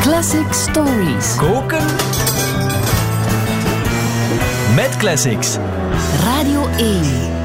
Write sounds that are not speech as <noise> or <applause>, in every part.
Classic Stories. Koken met classics. Radio 1.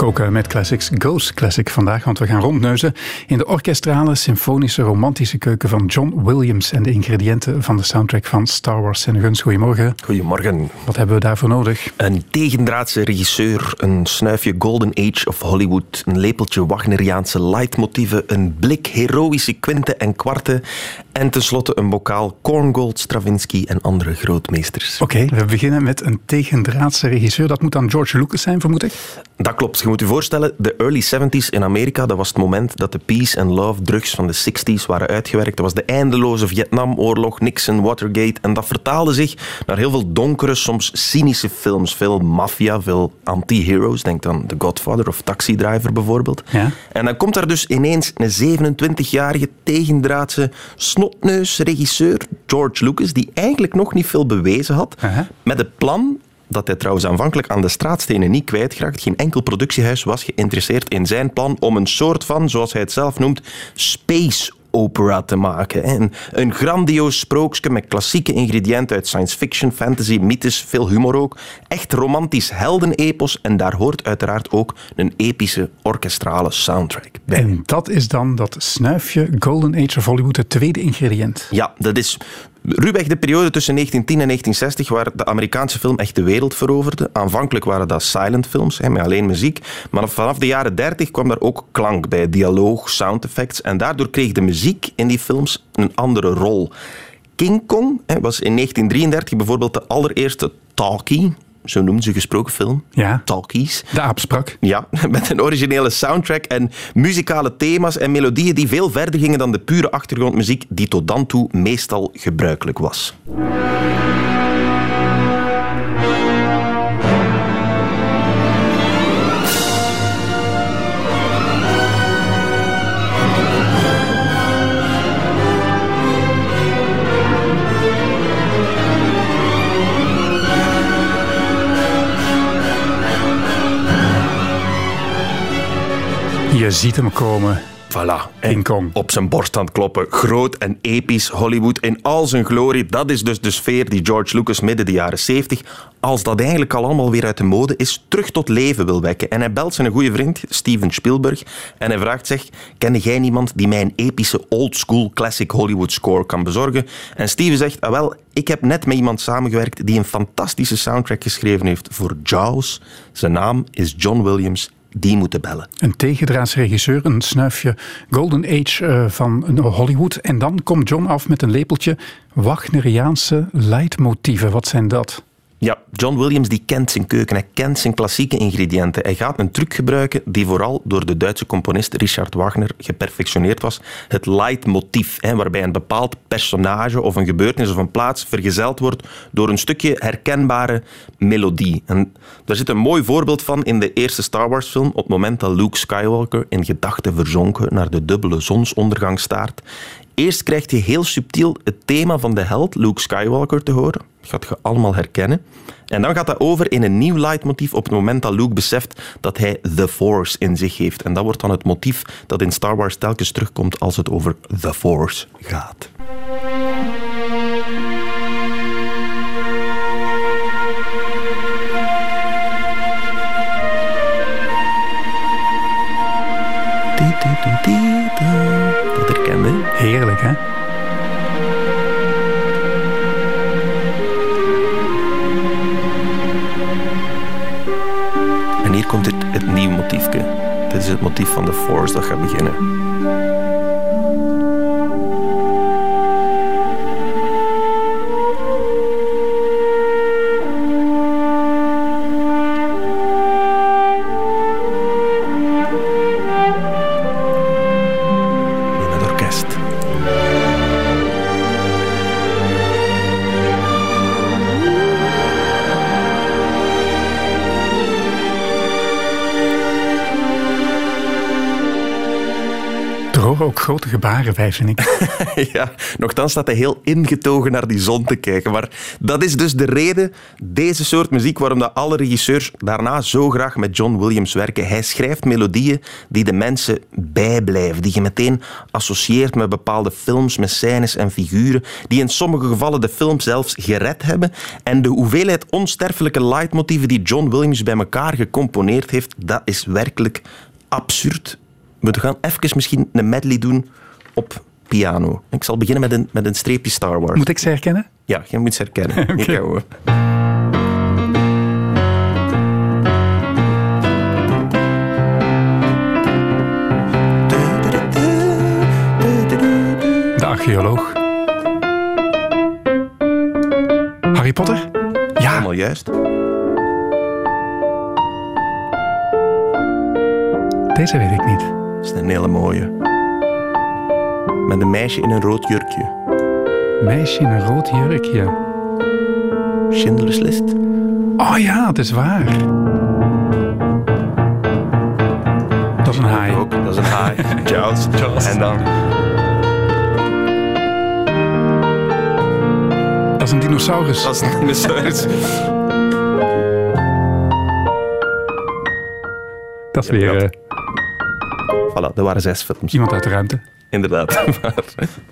Koken met Classics Ghost Classic vandaag, want we gaan rondneuzen in de orkestrale, symfonische, romantische keuken van John Williams en de ingrediënten van de soundtrack van Star Wars. En Guns, goedemorgen. Goedemorgen. Wat hebben we daarvoor nodig? Een tegendraadse regisseur, een snuifje Golden Age of Hollywood, een lepeltje Wagneriaanse leidmotieven, een blik heroïsche kwinten en kwarten en tenslotte een bokaal Korngold, Stravinsky en andere grootmeesters. Oké, we beginnen met een tegendraadse regisseur. Dat moet dan George Lucas zijn, vermoed ik? Dat klopt. Moet je voorstellen, de early 70s in Amerika, dat was het moment dat de peace and love drugs van de 60s waren uitgewerkt. Dat was de eindeloze Vietnamoorlog, Nixon, Watergate. En dat vertaalde zich naar heel veel donkere, soms cynische films. Veel maffia, veel anti-heroes. Denk aan The Godfather of Taxi Driver bijvoorbeeld. Ja. En dan komt daar dus ineens een 27-jarige tegendraadse snotneus regisseur, George Lucas, die eigenlijk nog niet veel bewezen had, met het plan dat hij trouwens aanvankelijk aan de straatstenen niet kwijtgeraakt. Geen enkel productiehuis was geïnteresseerd in zijn plan om een soort van, zoals hij het zelf noemt, space opera te maken. En een grandioos sprookje met klassieke ingrediënten uit science fiction, fantasy, mythes, veel humor ook. Echt romantisch heldenepos en daar hoort uiteraard ook een epische orkestrale soundtrack bij. En dat is dan dat snuifje Golden Age of Hollywood, het tweede ingrediënt. Ja, dat is ruwweg de periode tussen 1910 en 1960 waar de Amerikaanse film echt de wereld veroverde. Aanvankelijk waren dat silent films, hè, met alleen muziek. Maar vanaf de jaren 30 kwam daar ook klank bij, dialoog, sound effects. En daardoor kreeg de muziek in die films een andere rol. King Kong hè, was in 1933 bijvoorbeeld de allereerste talkie, zo noemden ze gesproken film, Ja. talkies. De aap sprak. Ja, <laughs> met een originele soundtrack en muzikale thema's en melodieën die veel verder gingen dan de pure achtergrondmuziek die tot dan toe meestal gebruikelijk was. Je ziet hem komen. Voilà. En Kong. Op zijn borst aan het kloppen. Groot en episch Hollywood in al zijn glorie. Dat is dus de sfeer die George Lucas midden de jaren 70, als dat eigenlijk al allemaal weer uit de mode is, terug tot leven wil wekken. En hij belt zijn goede vriend Steven Spielberg en hij vraagt zich, ken jij niemand die mij een epische old-school classic Hollywood score kan bezorgen? En Steven zegt, ah wel, ik heb net met iemand samengewerkt die een fantastische soundtrack geschreven heeft voor Jaws. Zijn naam is John Williams. Die moeten bellen. Een tegendraadse regisseur, een snuifje Golden Age eh, van Hollywood. En dan komt John af met een lepeltje Wagneriaanse leidmotieven. Wat zijn dat? Ja, John Williams die kent zijn keuken, hij kent zijn klassieke ingrediënten. Hij gaat een truc gebruiken die vooral door de Duitse componist Richard Wagner geperfectioneerd was. Het leidmotief, waarbij een bepaald personage of een gebeurtenis of een plaats vergezeld wordt door een stukje herkenbare melodie. En daar zit een mooi voorbeeld van in de eerste Star Wars film, op het moment dat Luke Skywalker in gedachten verzonken naar de dubbele zonsondergang staart. Eerst krijg je heel subtiel het thema van de held Luke Skywalker te horen. Dat gaat je allemaal herkennen. En dan gaat dat over in een nieuw leidmotief op het moment dat Luke beseft dat hij The Force in zich heeft. En dat wordt dan het motief dat in Star Wars telkens terugkomt als het over The Force gaat. Heerlijk, hè? En hier komt het, het nieuw motiefje. Dit is het motief van de Force dat gaat beginnen. Ook grote gebaren bij, vind ik. <laughs> ja, nogthans staat hij heel ingetogen naar die zon te kijken. Maar dat is dus de reden, deze soort muziek, waarom dat alle regisseurs daarna zo graag met John Williams werken. Hij schrijft melodieën die de mensen bijblijven, die je meteen associeert met bepaalde films, met scènes en figuren, die in sommige gevallen de film zelfs gered hebben. En de hoeveelheid onsterfelijke leidmotieven die John Williams bij elkaar gecomponeerd heeft, dat is werkelijk absurd. We gaan even misschien een medley doen op piano. Ik zal beginnen met een, met een streepje Star Wars. Moet ik ze herkennen? Ja, je moet ze herkennen. <laughs> De archeoloog. Harry Potter? Ja, Helemaal juist. deze weet ik niet. Dat is een hele mooie. Met een meisje in een rood jurkje. Meisje in een rood jurkje. Schindler's List. Oh ja, het is waar. Dat is een haai. Ook, dat is een haai. <laughs> Jaws. Jaws. En dan... Dat is een dinosaurus. Dat is een dinosaurus. <laughs> Dat is Ja, weer dat- eh, Voilà, er waren zes films. iemand uit de ruimte. Inderdaad. <laughs> Maar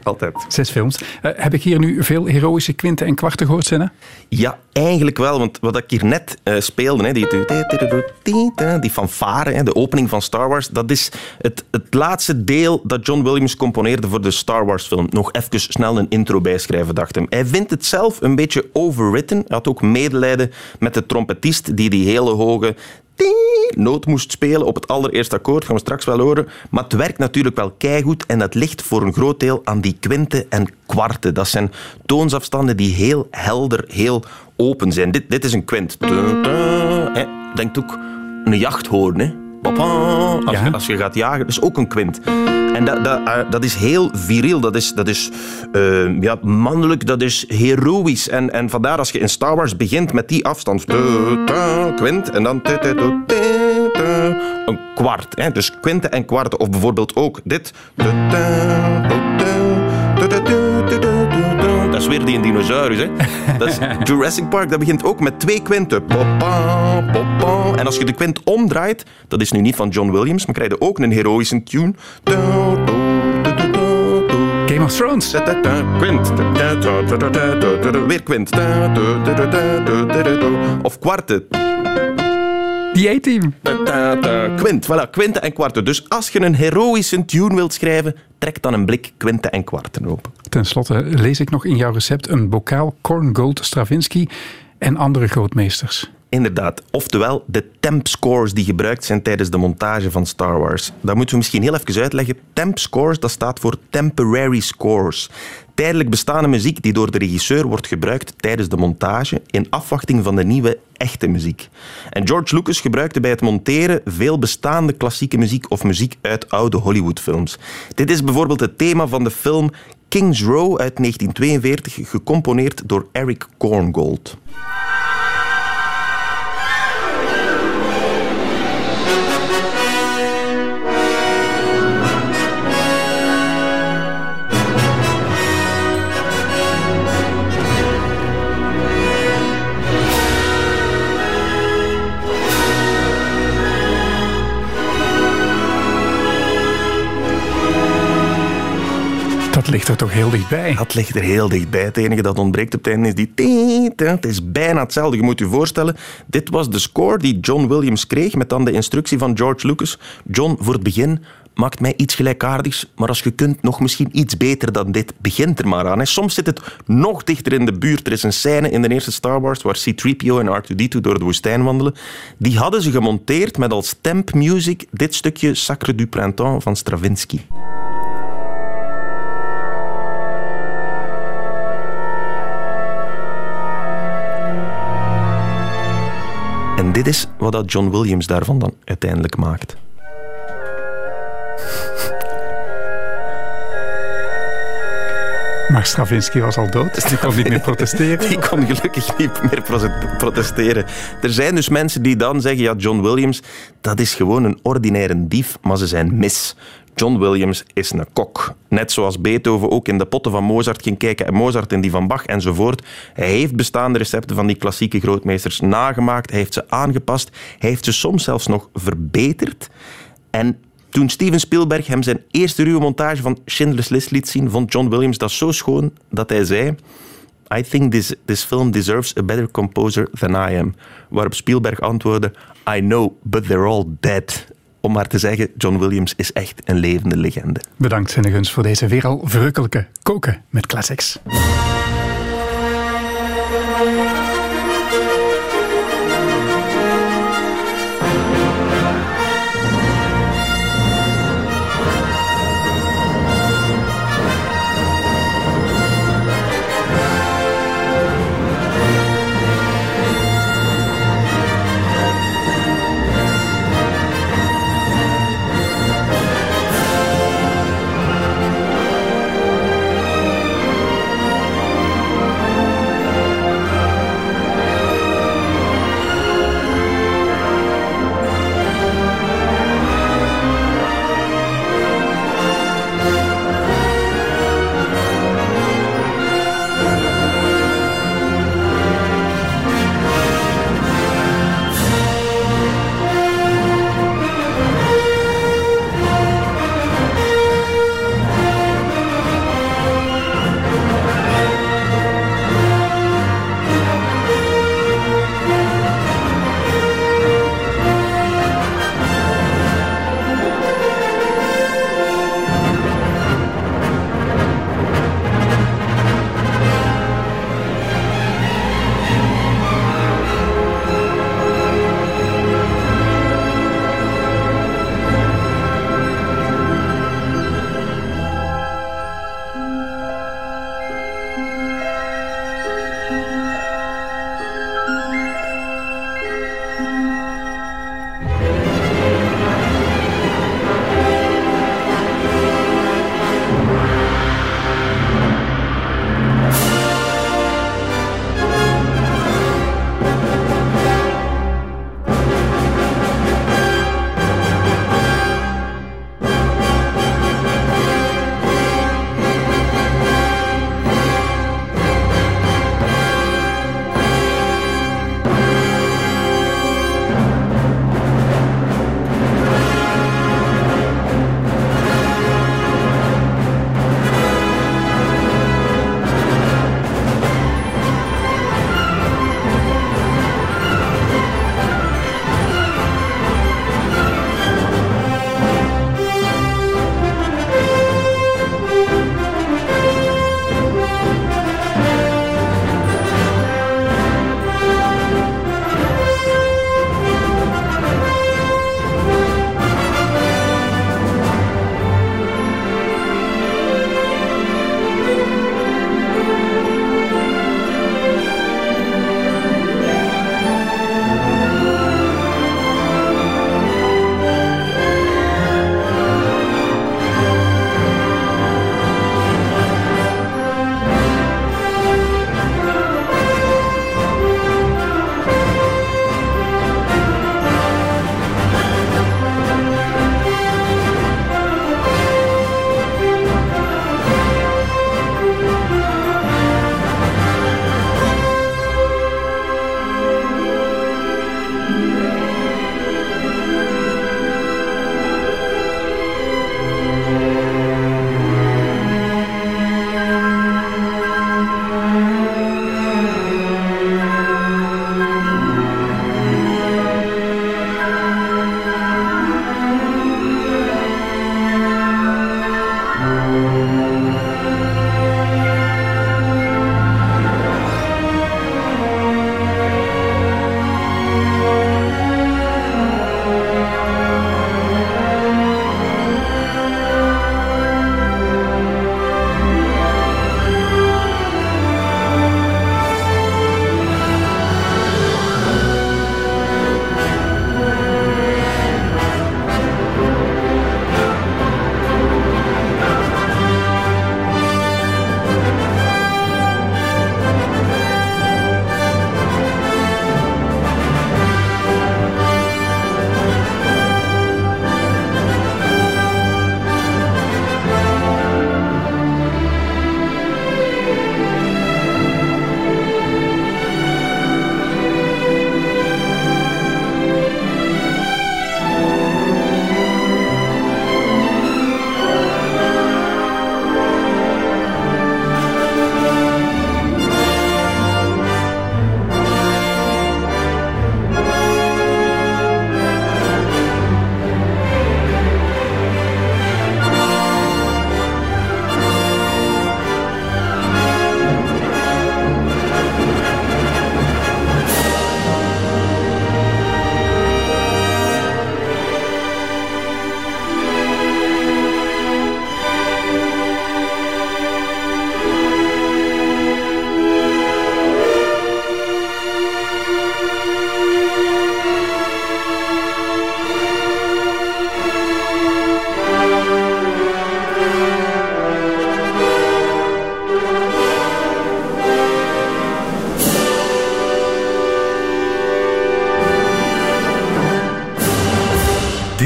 altijd. Zes films. Eh, heb ik hier nu veel heroïsche kwinten en kwarten gehoord, Senna? Ja, eigenlijk wel. Want wat ik hier net eh, speelde, hè, die, die fanfare, hè, de opening van Star Wars, dat is het, het laatste deel dat John Williams componeerde voor de Star Wars film. Nog even snel een intro bijschrijven, dacht hem. Hij vindt het zelf een beetje overwritten. Hij had ook medelijden met de trompetist die die hele hoge noot moest spelen op het allereerste akkoord, gaan we straks wel horen. Maar het werkt natuurlijk wel keigoed en dat ligt voor een groot deel aan die kwinten en kwarten. Dat zijn toonsafstanden die heel helder, heel open zijn. Dit, dit is een kwint. Hè, Denkt ook een jachthoorn. Hè. Als, Ja. je, als je gaat jagen, dat is ook een kwint. En dat, dat, eh, dat is heel viriel, dat is, dat is eh, ja, mannelijk, dat is heroïs. En, en vandaar als je in Star Wars begint met die afstand, kwint, en dan een kwart. Hè? Dus kwinten en kwarten. Of bijvoorbeeld ook dit. Dat is weer die een dinosaurus. Hè? Dat is Jurassic Park, dat begint ook met twee kwinten. En als je de kwint omdraait, dat is nu niet van John Williams, maar krijg je ook een heroïsche tune. Game of Thrones. Quint. Weer kwint. Of kwarten. Die A-team. Quint, voilà, kwinten en kwarten. Dus als je een heroïsche tune wilt schrijven, trek dan een blik kwinten en kwarten open. Ten slotte lees ik nog in jouw recept een bokaal Korngold Stravinsky en andere grootmeesters. Inderdaad. Oftewel, de temp scores die gebruikt zijn tijdens de montage van Star Wars. Dat moeten we misschien heel even uitleggen. Temp scores, dat staat voor temporary scores. Tijdelijk bestaande muziek die door de regisseur wordt gebruikt tijdens de montage in afwachting van de nieuwe echte muziek. En George Lucas gebruikte bij het monteren veel bestaande klassieke muziek of muziek uit oude Hollywoodfilms. Dit is bijvoorbeeld het thema van de film King's Row uit 1942, gecomponeerd door Eric Korngold. Dat ligt er toch heel dichtbij. Dat ligt er heel dichtbij. Het enige dat ontbreekt op het einde is die... Het is bijna hetzelfde. Je moet je voorstellen, dit was de score die John Williams kreeg met dan de instructie van George Lucas. John, voor het begin maakt mij iets gelijkaardigs, maar als je kunt, nog misschien iets beter dan dit. Begint er maar aan. Soms zit het nog dichter in de buurt. Er is een scène in de eerste Star Wars waar C-3PO en R2-D2 door de woestijn wandelen. Die hadden ze gemonteerd met als temp music dit stukje Sacre du Printemps van Stravinsky. En dit is wat dat John Williams daarvan dan uiteindelijk maakt. Maar Stravinsky was al dood. Die kon niet meer protesteren. <laughs> Die kon gelukkig niet meer pro- protesteren. Er zijn dus mensen die dan zeggen, ja, John Williams, dat is gewoon een ordinaire dief, maar ze zijn mis. John Williams is een kok. Net zoals Beethoven ook in de potten van Mozart ging kijken en Mozart in die van Bach enzovoort. Hij heeft bestaande recepten van die klassieke grootmeesters nagemaakt. Hij heeft ze aangepast. Hij heeft ze soms zelfs nog verbeterd. En toen Steven Spielberg hem zijn eerste ruwe montage van Schindler's List liet zien, vond John Williams dat zo schoon dat hij zei... I think this, this film deserves a better composer than I am. Waarop Spielberg antwoordde... I know, but they're all dead. Om maar te zeggen, John Williams is echt een levende legende. Bedankt, Gunst, voor deze weer al verrukkelijke koken met classics.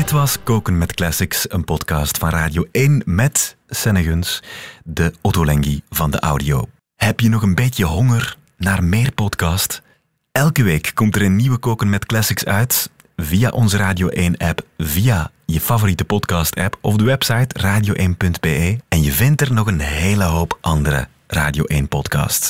Dit was Koken met Classics, een podcast van Radio 1 met Seneguns, de Ottolenghi van de audio. Heb je nog een beetje honger naar meer podcast? Elke week komt er een nieuwe Koken met Classics uit via onze Radio 1-app, via je favoriete podcast-app of de website radio1.be. En je vindt er nog een hele hoop andere Radio 1-podcasts.